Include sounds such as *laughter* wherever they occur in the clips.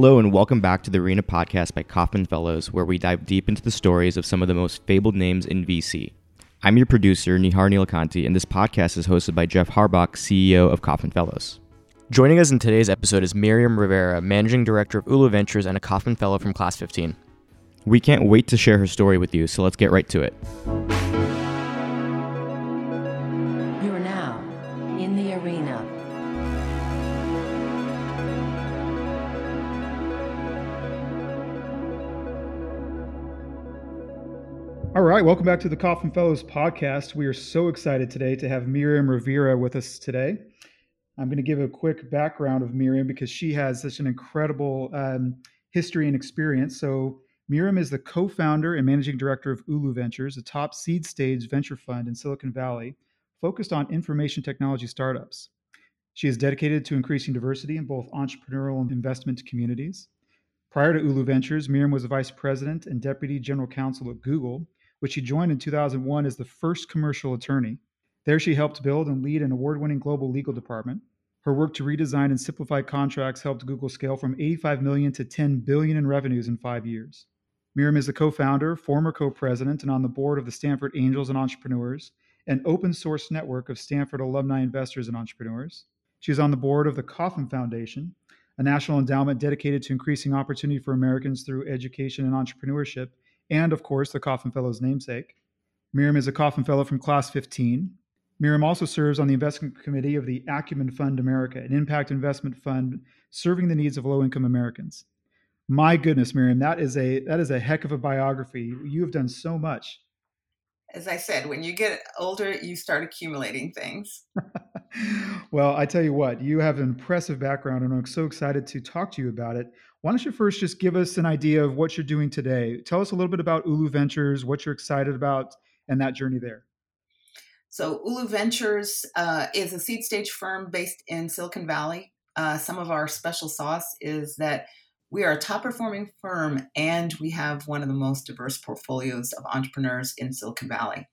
Hello, and welcome back to the Arena podcast by Kauffman Fellows, where we dive deep into the stories of some of the most fabled names in VC. I'm your producer, Nihar Neelakanti, and this podcast is hosted by Jeff Harbach, CEO of Kauffman Fellows. Joining us in today's episode is Miriam Rivera, Managing Director of Ulu Ventures and a Kauffman Fellow from Class 15. We can't wait to share her story with you, so let's get right to it. All right, welcome back to the Kauffman Fellows podcast. We are so excited today to have Miriam Rivera with us today. I'm going to give a quick background of Miriam because she has such an incredible um, history and experience. So, Miriam is the co founder and managing director of Ulu Ventures, a top seed stage venture fund in Silicon Valley focused on information technology startups. She is dedicated to increasing diversity in both entrepreneurial and investment communities. Prior to Ulu Ventures, Miriam was a vice president and deputy general counsel at Google which she joined in 2001 as the first commercial attorney. There, she helped build and lead an award winning global legal department. Her work to redesign and simplify contracts helped Google scale from 85 million to 10 billion in revenues in five years. Miriam is the co founder, former co president, and on the board of the Stanford Angels and Entrepreneurs, an open source network of Stanford alumni investors and entrepreneurs. She is on the board of the Kauffman Foundation, a national endowment dedicated to increasing opportunity for Americans through education and entrepreneurship and of course, the Kauffman Fellow's namesake. Miriam is a Kauffman Fellow from Class 15. Miriam also serves on the investment committee of the Acumen Fund America, an impact investment fund serving the needs of low-income Americans. My goodness, Miriam, that is a that is a heck of a biography. You have done so much. As I said, when you get older, you start accumulating things. *laughs* well, I tell you what, you have an impressive background, and I'm so excited to talk to you about it. Why don't you first just give us an idea of what you're doing today? Tell us a little bit about Ulu Ventures, what you're excited about, and that journey there. So, Ulu Ventures uh, is a seed stage firm based in Silicon Valley. Uh, some of our special sauce is that we are a top performing firm and we have one of the most diverse portfolios of entrepreneurs in Silicon Valley.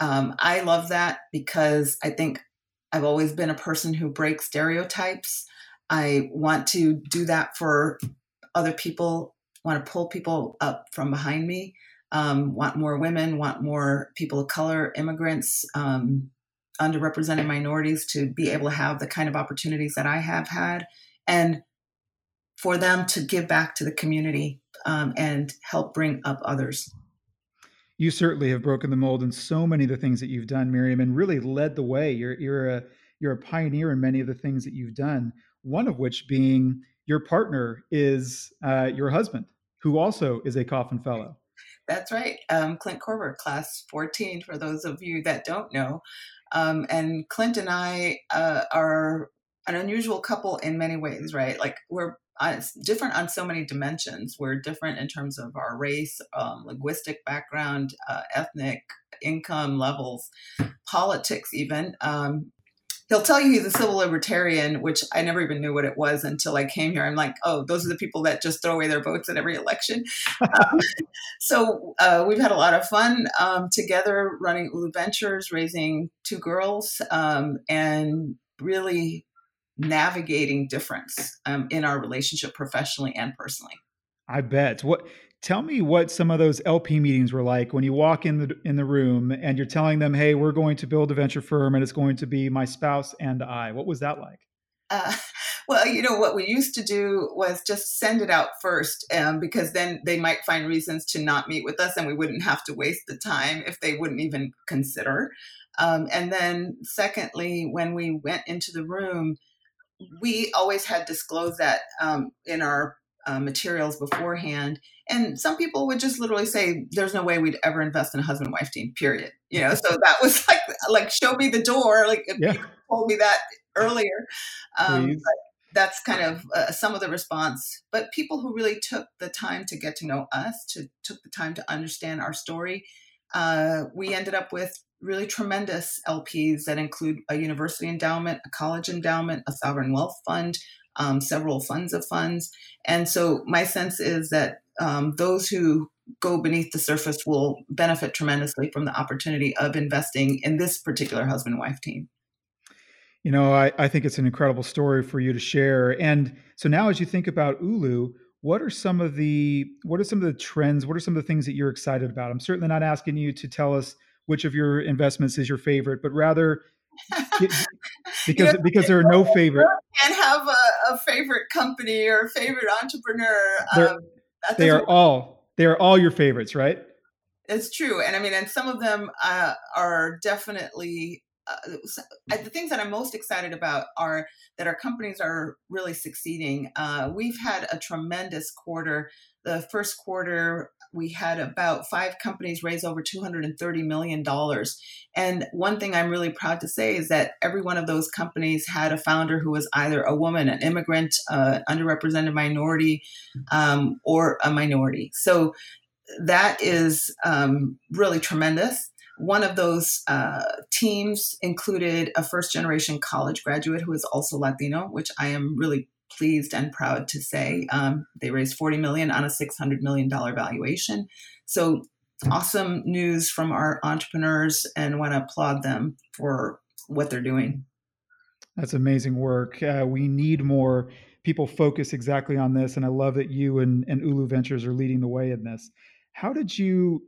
Um, I love that because I think I've always been a person who breaks stereotypes. I want to do that for other people, want to pull people up from behind me, um, want more women, want more people of color, immigrants, um, underrepresented minorities to be able to have the kind of opportunities that I have had, and for them to give back to the community um, and help bring up others. You certainly have broken the mold in so many of the things that you've done, Miriam, and really led the way. You're you're a you're a pioneer in many of the things that you've done one of which being your partner is uh, your husband, who also is a Kauffman Fellow. That's right. Um, Clint Korver, class 14, for those of you that don't know. Um, and Clint and I uh, are an unusual couple in many ways, right? Like we're uh, different on so many dimensions. We're different in terms of our race, um, linguistic background, uh, ethnic, income levels, politics, even. Um, he'll tell you he's a civil libertarian, which I never even knew what it was until I came here. I'm like, oh, those are the people that just throw away their votes at every election. *laughs* um, so uh, we've had a lot of fun um, together running Ulu Ventures, raising two girls, um, and really navigating difference um, in our relationship professionally and personally. I bet. What Tell me what some of those LP meetings were like when you walk in the in the room and you're telling them, "Hey, we're going to build a venture firm, and it's going to be my spouse and I." What was that like? Uh, *laughs* well, you know what we used to do was just send it out first, um, because then they might find reasons to not meet with us, and we wouldn't have to waste the time if they wouldn't even consider. Um, and then, secondly, when we went into the room, we always had disclosed that um, in our uh, materials beforehand. And some people would just literally say, "There's no way we'd ever invest in a husband wife team." Period. You know, so that was *laughs* like, like show me the door. Like if yeah. you told me that earlier, um, that's kind of uh, some of the response. But people who really took the time to get to know us, to took the time to understand our story, uh, we ended up with really tremendous LPs that include a university endowment, a college endowment, a sovereign wealth fund, um, several funds of funds. And so my sense is that um, those who go beneath the surface will benefit tremendously from the opportunity of investing in this particular husband wife team. You know, I, I think it's an incredible story for you to share. And so now, as you think about Ulu, what are some of the what are some of the trends? What are some of the things that you're excited about? I'm certainly not asking you to tell us which of your investments is your favorite, but rather *laughs* because because there are no *laughs* favorite. And have a, a, favorite company or a favorite entrepreneur. Um, they are all they are all your favorites, right? It's true, and I mean, and some of them uh, are definitely uh, the things that I'm most excited about are that our companies are really succeeding. Uh, we've had a tremendous quarter. The first quarter, we had about five companies raise over $230 million. And one thing I'm really proud to say is that every one of those companies had a founder who was either a woman, an immigrant, uh, underrepresented minority, um, or a minority. So that is um, really tremendous. One of those uh, teams included a first generation college graduate who is also Latino, which I am really pleased and proud to say. Um, they raised 40 million on a 600 million dollar valuation. So awesome news from our entrepreneurs and want to applaud them for what they're doing. That's amazing work. Uh, we need more people focus exactly on this, and I love that you and, and Ulu Ventures are leading the way in this. How did you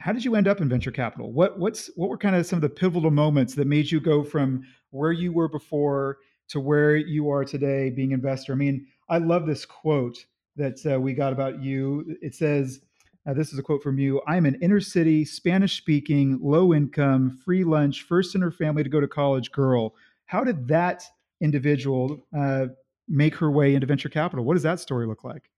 how did you end up in venture capital? What what's what were kind of some of the pivotal moments that made you go from where you were before to where you are today being investor? I mean, I love this quote that uh, we got about you. It says, uh, "This is a quote from you. I'm an inner city, Spanish speaking, low income, free lunch, first in her family to go to college girl." How did that individual uh, make her way into venture capital? What does that story look like?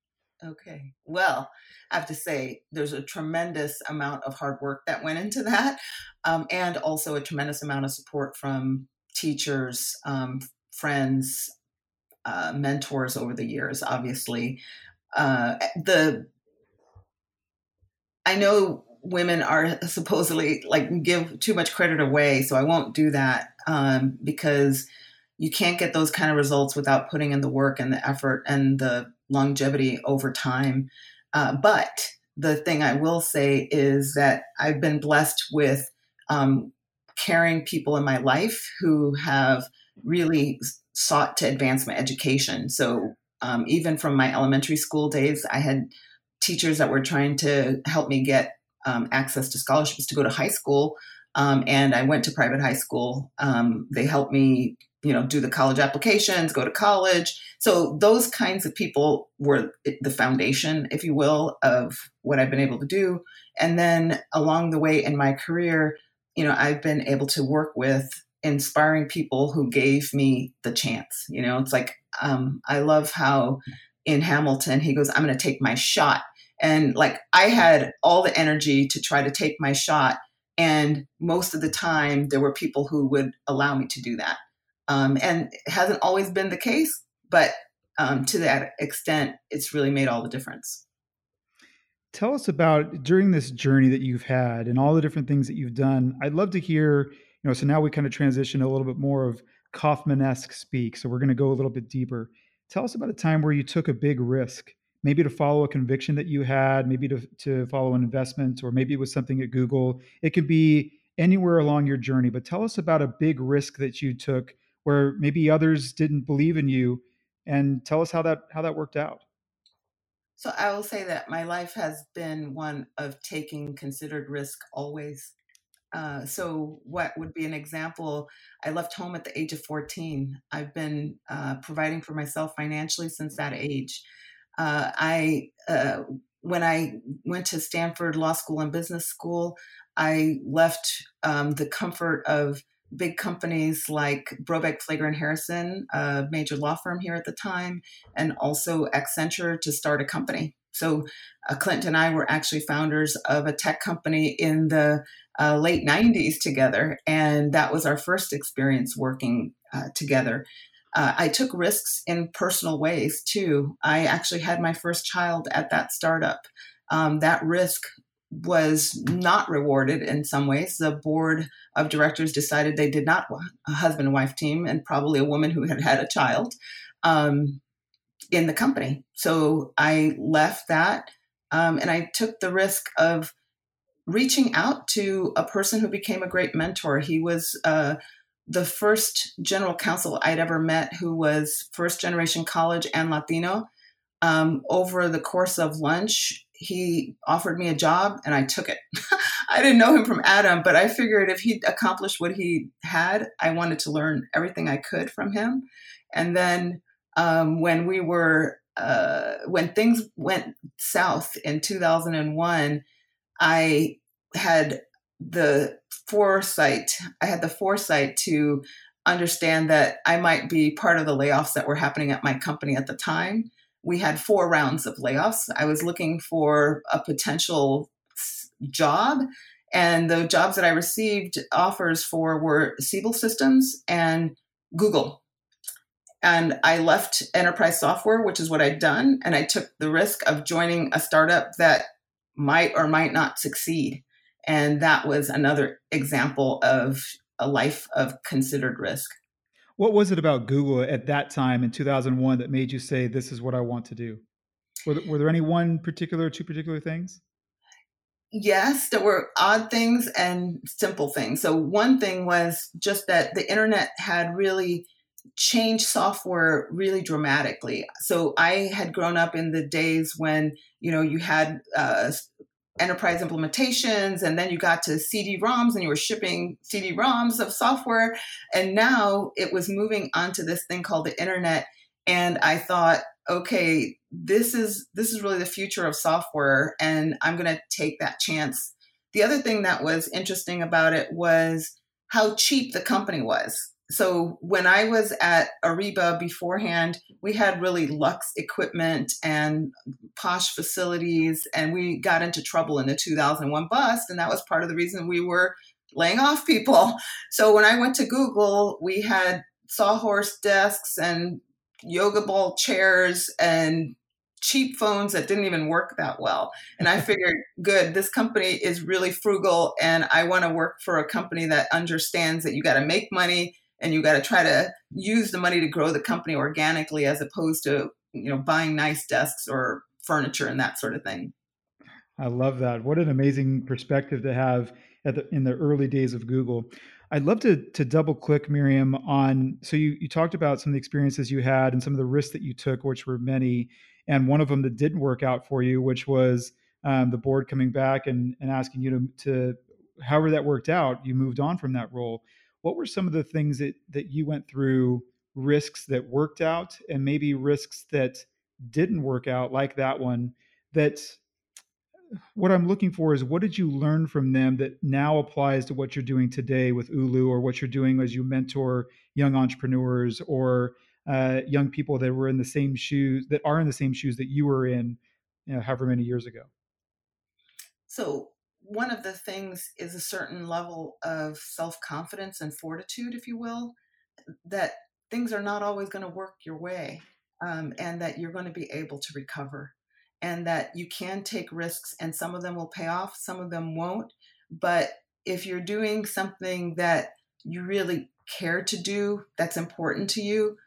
Okay. Well, I have to say there's a tremendous amount of hard work that went into that, um, and also a tremendous amount of support from teachers, um, friends, uh, mentors over the years. Obviously, uh, the I know women are *laughs* supposedly like give too much credit away, so I won't do that um, because you can't get those kind of results without putting in the work and the effort and the longevity over time. Uh, but the thing I will say is that I've been blessed with um, caring people in my life who have really sought to advance my education. So um, even from my elementary school days, I had teachers that were trying to help me get um, access to scholarships to go to high school. Um, and I went to private high school. Um, they helped me you know, do the college applications, go to college. So those kinds of people were the foundation, if you will, of what I've been able to do. And then along the way in my career, you know, I've been able to work with inspiring people who gave me the chance. You know, it's like um, I love how in Hamilton he goes, "I'm going to take my shot," and like I had all the energy to try to take my shot, and most of the time there were people who would allow me to do that. Um, and it hasn't always been the case, but um, to that extent, it's really made all the difference. Tell us about during this journey that you've had and all the different things that you've done. I'd love to hear, you know, so now we kind of transition a little bit more of Kauffman esque speak. So we're going to go a little bit deeper. Tell us about a time where you took a big risk, maybe to follow a conviction that you had, maybe to, to follow an investment, or maybe it was something at Google. It could be anywhere along your journey, but tell us about a big risk that you took where maybe others didn't believe in you and tell us how that how that worked out so i will say that my life has been one of taking considered risk always uh, so what would be an example i left home at the age of 14 i've been uh, providing for myself financially since that age. Uh, i uh, when i went to stanford law school and business school i left um, the comfort of big companies like Brobeck, Phleger, and Harrison, a major law firm here at the time, and also Accenture to start a company. So uh, Clint and I were actually founders of a tech company in the uh, late 90s together, and that was our first experience working uh, together. Uh, I took risks in personal ways too. I actually had my first child at that startup. Um, that risk was not rewarded in some ways. The board of directors decided they did not want a husband and wife team and probably a woman who had had a child um, in the company. So I left that um, and I took the risk of reaching out to a person who became a great mentor. He was uh, the first general counsel I'd ever met who was first generation college and Latino. Um, over the course of lunch, he offered me a job and I took it. *laughs* I didn't know him from Adam, but I figured if he'd accomplished what he had, I wanted to learn everything I could from him. And then um, when we were, uh, when things went south in 2001, I had the foresight, I had the foresight to understand that I might be part of the layoffs that were happening at my company at the time we had four rounds of layoffs. I was looking for a potential job, and the jobs that I received offers for were Siebel Systems and Google. And I left enterprise software, which is what I'd done, and I took the risk of joining a startup that might or might not succeed. And that was another example of a life of considered risk. What was it about Google at that time in 2001 that made you say, "This is what I want to do"? Were there, were there any one particular, two particular things? Yes, there were odd things and simple things. So one thing was just that the internet had really changed software really dramatically. So I had grown up in the days when you know you had uh, enterprise implementations and then you got to cd-roms and you were shipping cd-roms of software. And now it was moving onto this thing called the internet and i thought okay this is this is really the future of software and i'm going to take that chance. The other thing that was interesting about it was how cheap the company was so when I was at Ariba beforehand, we had really luxe equipment and posh facilities, and we got into trouble in the 2001 bust, and that was part of the reason we were laying off people. *laughs* So when I went to Google, we had sawhorse desks and yoga ball chairs and cheap phones that didn't even work that well. And I *laughs* figured, good, this company is really frugal, and I want to work for a company that understands that you got to make money and you got to try to use the money to grow the company organically as opposed to you know buying nice desks or furniture and that sort of thing. I love that. What an amazing perspective to have the, in the early days of google. I'd love to to double click miriam on so you, you talked about some of the experiences you had and some of the risks that you took which were many and one of them that didn't work out for you which was um, the board coming back and, and asking you to, to however that worked out you moved on from that role what were some of the things that that you went through risks that worked out and maybe risks that didn't work out like that one that what i'm looking for is what did you learn from them that now applies to what you're doing today with ulu or what you're doing as you mentor young entrepreneurs or uh, young people that were in the same shoes that are in the same shoes that you were in you know, however many years ago? So one of the things is a certain level of self confidence and fortitude, if you will, that things are not always going to work your way um, and that you're going to be able to recover and that you can take risks and some of them will pay off, some of them won't. But if you're doing something that you really care to do, that's important to you,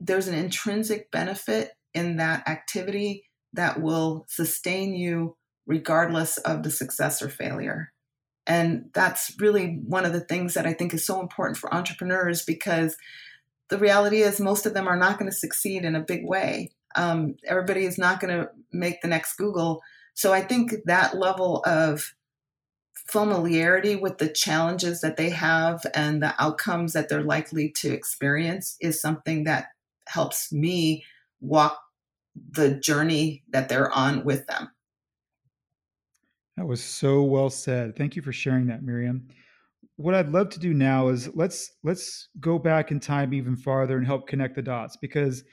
there's an intrinsic benefit in that activity that will sustain you regardless of the success or failure. And that's really one of the things that I think is so important for entrepreneurs because the reality is most of them are not going to succeed in a big way. Um, everybody is not going to make the next Google. So I think that level of familiarity with the challenges that they have and the outcomes that they're likely to experience is something that helps me walk the journey that they're on with them. That was so well said. Thank you for sharing that, Miriam. What I'd love to do now is let's let's go back in time even farther and help connect the dots because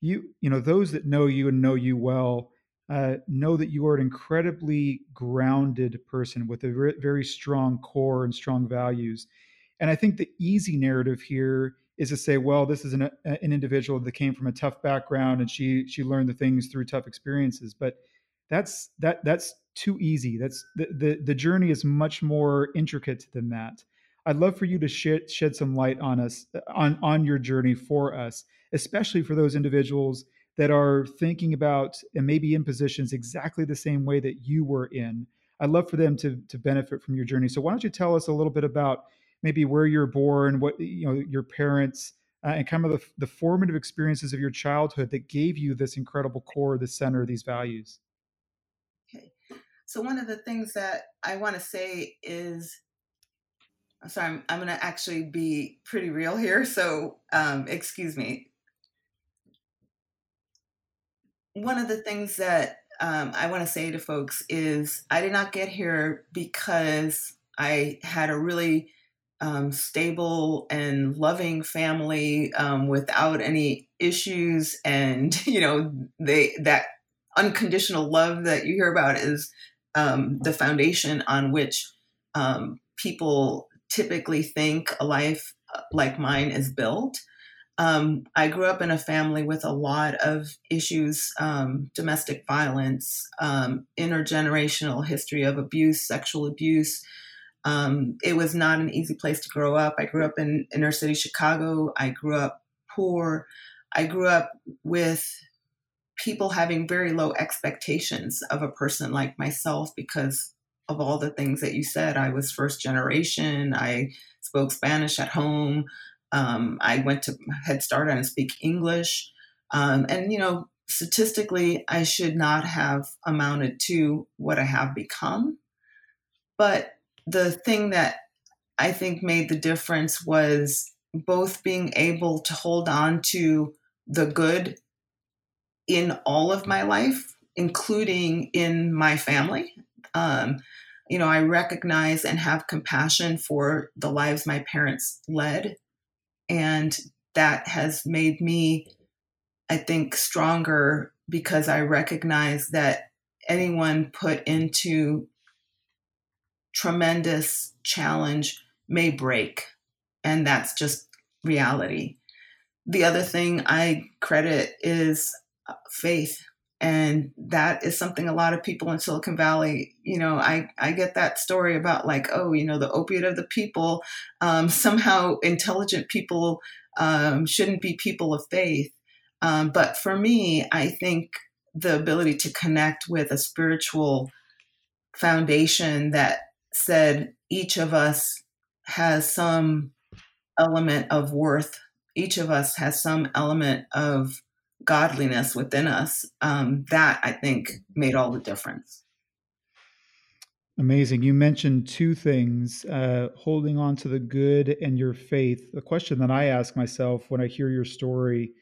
you you know those that know you and know you well uh, know that you are an incredibly grounded person with a very strong core and strong values. And I think the easy narrative here is to say, well, this is an, an individual that came from a tough background and she she learned the things through tough experiences. But that's that that's too easy. That's the, the the journey is much more intricate than that. I'd love for you to shed shed some light on us on on your journey for us, especially for those individuals that are thinking about and maybe in positions exactly the same way that you were in. I'd love for them to to benefit from your journey. So why don't you tell us a little bit about maybe where you're born, what you know, your parents, uh, and kind of the, the formative experiences of your childhood that gave you this incredible core, the center, of these values. So one of the things that I want to say is, sorry, I'm, I'm going to actually be pretty real here. *laughs* So um, excuse me. One of the things that um, I want to say to folks is I did not get here because I had a really um, stable and loving family um, without any issues, and *laughs* you know they that unconditional love that you hear about is um, the foundation on which um, people typically think a life uh, like mine is built. Um, I grew up in a family with a lot of issues um, domestic violence, um, intergenerational history of abuse, sexual abuse. Um, it was not an easy place to grow up. I grew up in inner city Chicago. I grew up poor. I grew up with people having very low expectations of a person like myself because of all the things that you said. I was first generation. I spoke Spanish at home. Um, I went to Head Start and speak English. Um, and, you know, statistically, I should not have amounted to what I have become. But the thing that I think made the difference was both being able to hold on to the good in all of my life, including in my family. Um, you know, I recognize and have compassion for the lives my parents led and that has made me, I think, stronger because I recognize that anyone put into tremendous challenge may break. And that's just reality. The other thing I credit is faith. And that is something a lot of people in silicon valley you know i i get that story about like oh you know the opiate of the people um, *laughs* somehow intelligent people um, shouldn't be people of faith. Um, but for me i think the ability to connect with a spiritual foundation that said each of us has some element of worth each of us has some element of godliness within us, um, that I think made all the difference. Amazing. You mentioned two things uh, holding on to the good and your faith. The question that I ask myself when I hear your story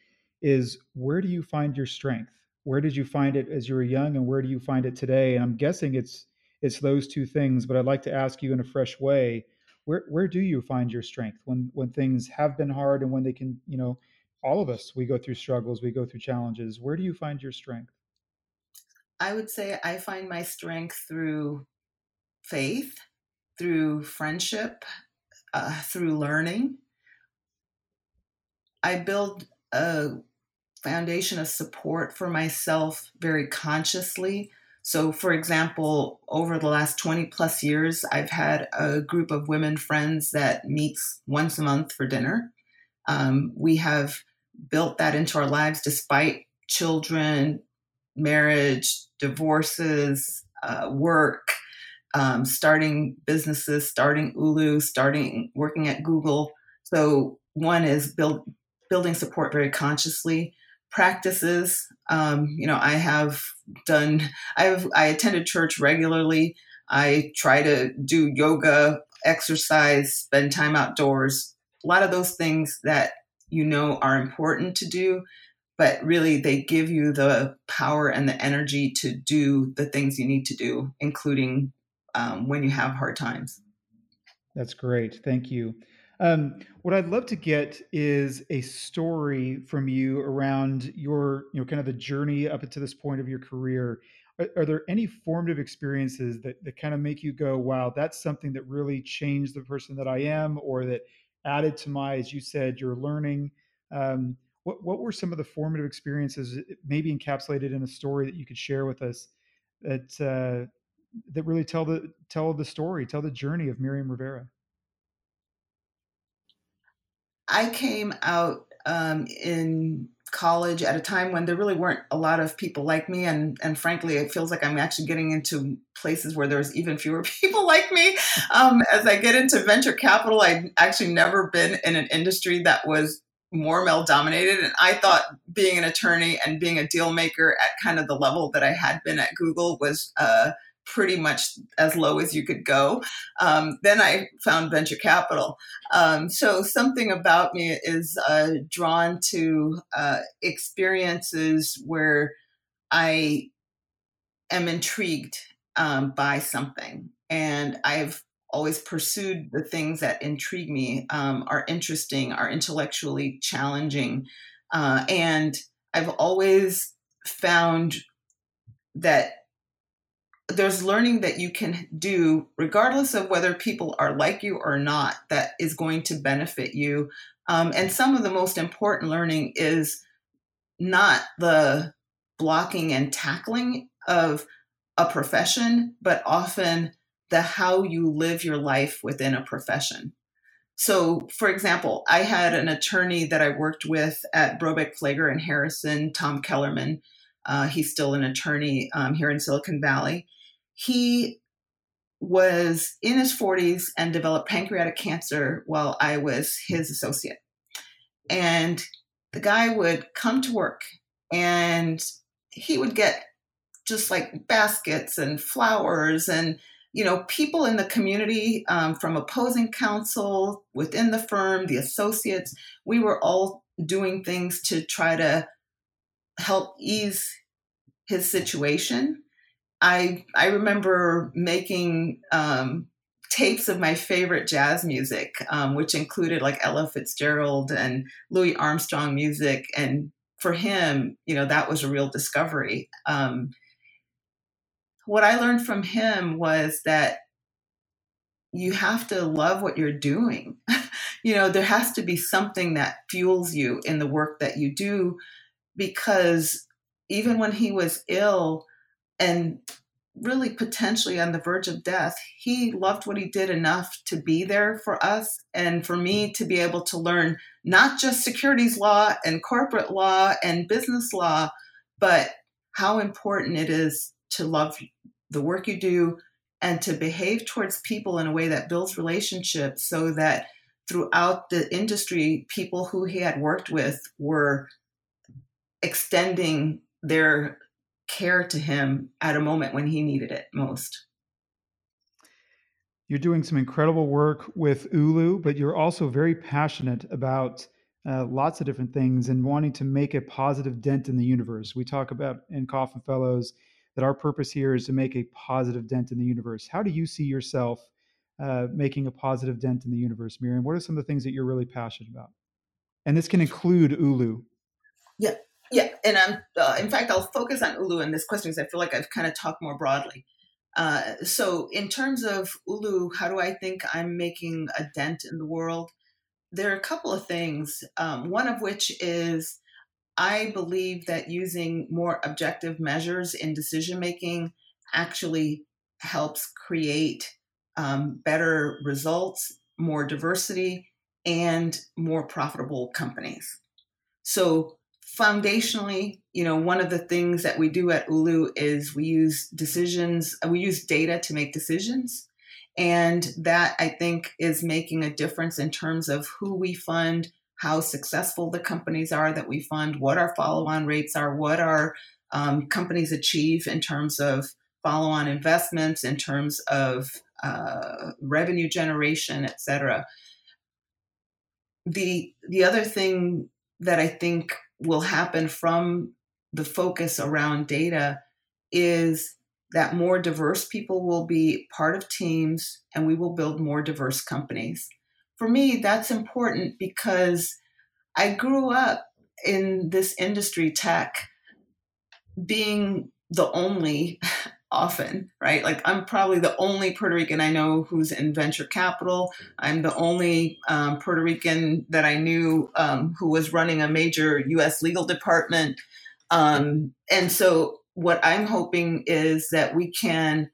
is where do you find your strength? Where did you find it as you were young and where do you find it today? And I'm guessing it's it's those two things, but I'd like to ask you in a fresh way, where where do you find your strength when when things have been hard and when they can, you know, all of us we go through struggles we go through challenges. Where do you find your strength? I would say i find my strength through faith through friendship uh, through learning. I build a foundation of support for myself very consciously. So for example over the last 20 plus years i've had a group of women friends that meets once a month for dinner. Um, we have built that into our lives despite children, marriage, divorces, uh, work, um, starting businesses, starting Ulu, starting working at Google. So one is build, building support very consciously. Practices, um, you know, I have done. I've I attended church regularly. I try to do yoga, exercise, spend time outdoors. A lot of those things that you know are important to do, but really they give you the power and the energy to do the things you need to do, including um, when you have hard times. That's great. Thank you. Um, what I'd love to get is a story from you around your, you know, kind of the journey up to this point of your career. Are, are, there any formative experiences that, that kind of make you go, wow, that's something that really changed the person that I am, or that added to my, as you said, your learning. Um, what what were some of the formative experiences, eh, maybe encapsulated in a story that you could share with us that uh, that really tell the tell the story, tell the journey of Miriam Rivera? I came out um, in college at a time when there really weren't a lot of people like me. And and frankly it feels like i'm actually getting into places where there's even fewer *laughs* people like me. Um, as i get into venture capital i've actually never been in an industry that was more male dominated and i thought being an attorney and being a deal maker at kind of the level that i had been at google was uh, pretty much as low as you could go. Um, then I found venture capital. Um, so something about me is uh, drawn to uh, experiences where I am intrigued um, by something. And I've always pursued the things that intrigue me, um, are interesting, are intellectually challenging. Uh, and I've always found that there's learning that you can do regardless of whether people are like you or not that is going to benefit you. Um, and some of the most important learning is not the blocking and tackling of a profession but often the how you live your life within a profession. So for example i had an attorney that i worked with at brobeck phleger and harrison tom kellerman. Uh, he's still an attorney um, here in silicon valley he was in his 40s and developed pancreatic cancer while I was his associate. And the guy would come to work and he would get just like baskets and flowers and you know people in the community um, from opposing counsel within the firm the associates we were all doing things to try to help ease his situation I I remember making um, tapes of my favorite jazz music, um, which included like Ella Fitzgerald and Louis Armstrong music. And for him, you know, that was a real discovery. Um, what I learned from him was that you have to love what you're doing. *laughs* you know, there has to be something that fuels you in the work that you do because even when he was ill, and really potentially on the verge of death, he loved what he did enough to be there for us and for me to be able to learn not just securities law and corporate law and business law, but how important it is to love the work you do and to behave towards people in a way that builds relationships so that throughout the industry, people who he had worked with were extending their care to him at a moment when he needed it most. You're doing some incredible work with Ulu, but you're also very passionate about uh, lots of different things and wanting to make a positive dent in the universe. We talk about in Kauffman Fellows that our purpose here is to make a positive dent in the universe. How do you see yourself uh, making a positive dent in the universe, Miriam? What are some of the things that you're really passionate about? And this can include Ulu. Yeah, yeah, and I'm. Uh, in fact, I'll focus on Ulu in this question because I feel like I've kind of talked more broadly. Uh, so, in terms of Ulu, how do I think I'm making a dent in the world? There are a couple of things. Um, one of which is I believe that using more objective measures in decision making actually helps create um, better results, more diversity, and more profitable companies. So foundationally, you know, one of the things that we do at Ulu is we use decisions, we use data to make decisions. And that I think is making a difference in terms of who we fund, how successful the companies are that we fund, what our follow on rates are, what our um, companies achieve in terms of follow on investments, in terms of uh, revenue generation, et cetera. The, the other thing that I think will happen from the focus around data is that more diverse people will be part of teams and we will build more diverse companies. For me, that's important because I grew up in this industry, tech, being the only *laughs* often, right? Like I'm probably the only Puerto Rican I know who's in venture capital. I'm the only um, Puerto Rican that I knew um, who was running a major U.S. legal department. Um, and so, what I'm hoping is that we can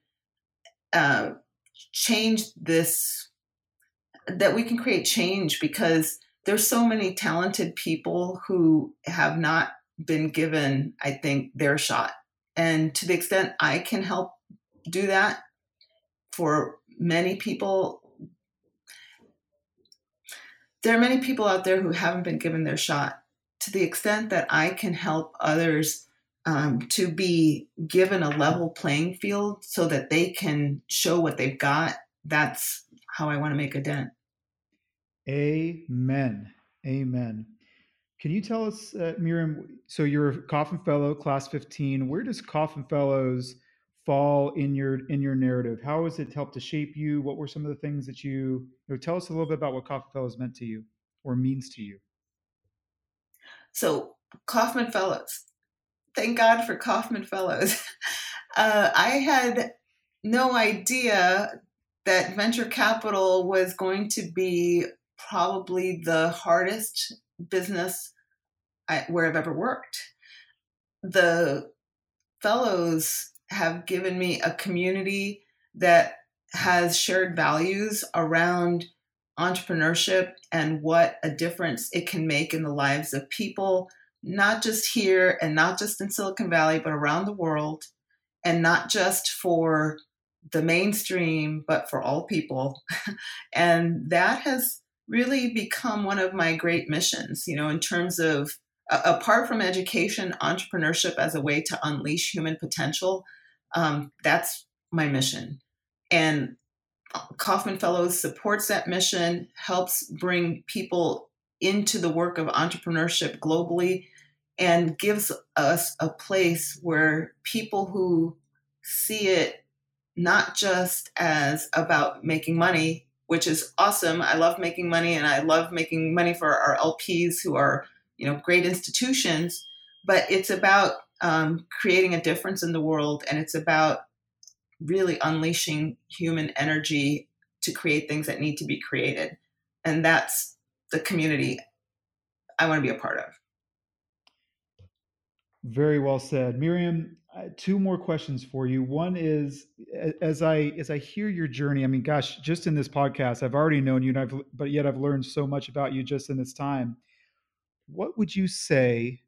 uh, change this, that we can create change because there's so many talented people who have not been given, I think, their shot. And to the extent I can help do that for many people, there are many people out there who haven't been given their shot. To the extent that I can help others um, to be given a level playing field so that they can show what they've got, that's how I want to make a dent. Amen. Amen. Can you tell us, uh, Miriam? So you're a Kauffman Fellow, Class 15. Where does Kauffman Fellows fall in your in your narrative? How has it helped to shape you? What were some of the things that you, you know, tell us a little bit about what Kauffman Fellows meant to you or means to you? So Kauffman Fellows, thank God for Kauffman Fellows. *laughs* Uh, I had no idea that venture capital was going to be probably the hardest business I, where I've ever worked. The fellows have given me a community that has shared values around entrepreneurship and what a difference it can make in the lives of people, not just here and not just in Silicon Valley, but around the world, and not just for the mainstream, but for all people. *laughs* and that has really become one of my great missions, you know, in terms of uh, apart from education, entrepreneurship as a way to unleash human potential. Um, that's my mission. And Kauffman Fellows supports that mission, helps bring people into the work of entrepreneurship globally, and gives us a place where people who see it not just as about making money, which is awesome. I love making money and I love making money for our LPs who are, you know, great institutions, but it's about um, creating a difference in the world and it's about really unleashing human energy to create things that need to be created. And that's the community I want to be a part of. Very well said. Miriam, two more questions for you. One is as I as I hear your journey. I mean, gosh, just in this podcast, I've already known you, and I've but yet I've learned so much about you just in this time. What would you say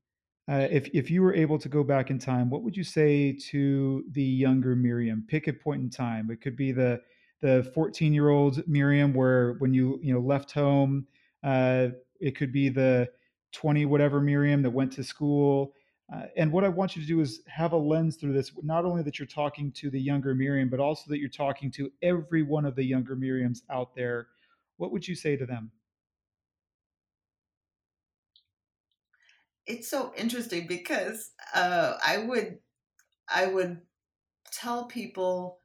uh, if if you were able to go back in time? What would you say to the younger Miriam? Pick a point in time. It could be the the 14 year old Miriam, where when you you know left home. Uh, it could be the 20 whatever Miriam that went to school uh, and what I want you to do is have a lens through this, not only that you're talking to the younger Miriam, but also that you're talking to every one of the younger Miriams out there. What would you say to them? It's so interesting because uh, I would, I would tell people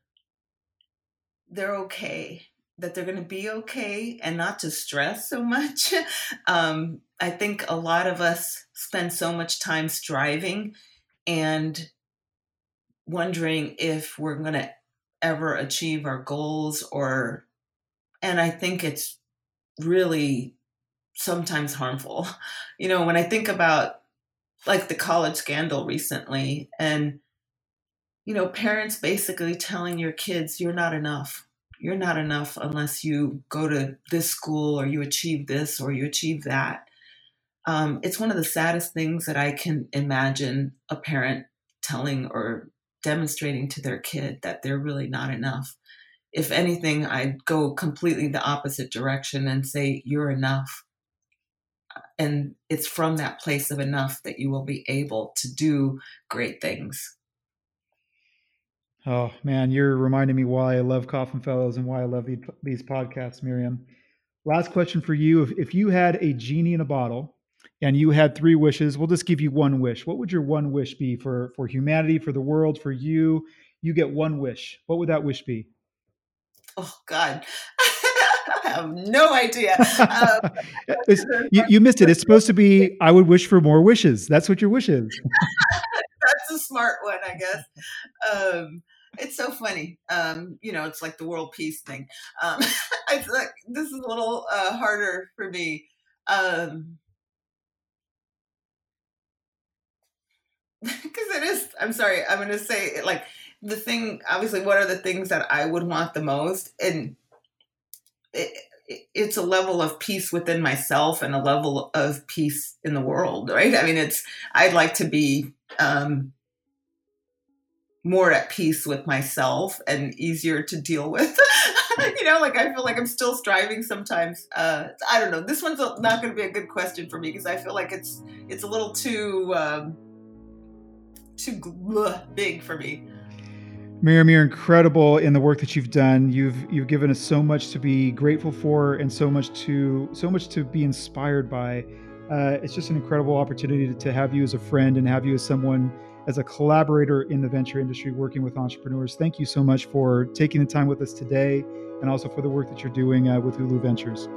they're okay that they're going to be okay and not to stress so much. *laughs* um, I think a lot of us spend so much time striving and wondering if we're going to ever achieve our goals or and I think it's really sometimes harmful. *laughs* You know, when I think about like the college scandal recently and you know, parents basically telling your kids you're not enough you're not enough unless you go to this school or you achieve this or you achieve that. Um, it's one of the saddest things that I can imagine a parent telling or demonstrating to their kid that they're really not enough. If anything, I'd go completely the opposite direction and say, You're enough. And it's from that place of enough that you will be able to do great things. Oh man, you're reminding me why I love Kauffman Fellows and why I love these podcasts, Miriam. Last question for you: if, if you had a genie in a bottle and you had three wishes, we'll just give you one wish. What would your one wish be for for humanity, for the world, for you? You get one wish. What would that wish be? Oh God. *laughs* I have no idea. Um, *laughs* you, you, missed it. It's supposed to be, I would wish for more wishes. That's what your wish is. *laughs* That's a smart one, I guess. Um, it's so funny. Um, you know, it's like the world peace thing. Um, *laughs* it's like this is a little uh, harder for me. Um, *laughs* because it is. I'm sorry. I'm going to say it, like the thing. Obviously, what are the things that I would want the most? And it, it's a level of peace within myself and a level of peace in the world, right? I mean, it's I'd like to be um, more at peace with myself and easier to deal with. *laughs* you know, like I feel like I'm still striving sometimes. Uh, I don't know. This one's not going to be a good question for me because I feel like it's it's a little too um, too big for me. Miriam, you're incredible in the work that you've done. You've you've given us so much to be grateful for, and so much to so much to be inspired by. Uh, it's just an incredible opportunity to, to have you as a friend and have you as someone as a collaborator in the venture industry working with entrepreneurs. Thank you so much for taking the time with us today and also for the work that you're doing uh, with Hulu Ventures.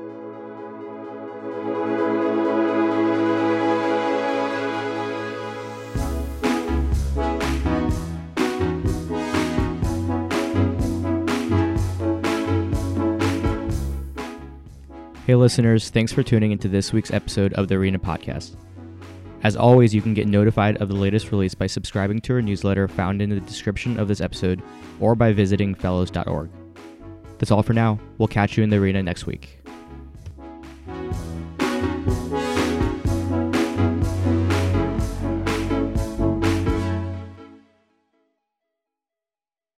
Hey, listeners, thanks for tuning into this week's episode of the Arena Podcast. As always, you can get notified of the latest release by subscribing to our newsletter found in the description of this episode or by visiting fellows.org. That's all for now. We'll catch you in the arena next week.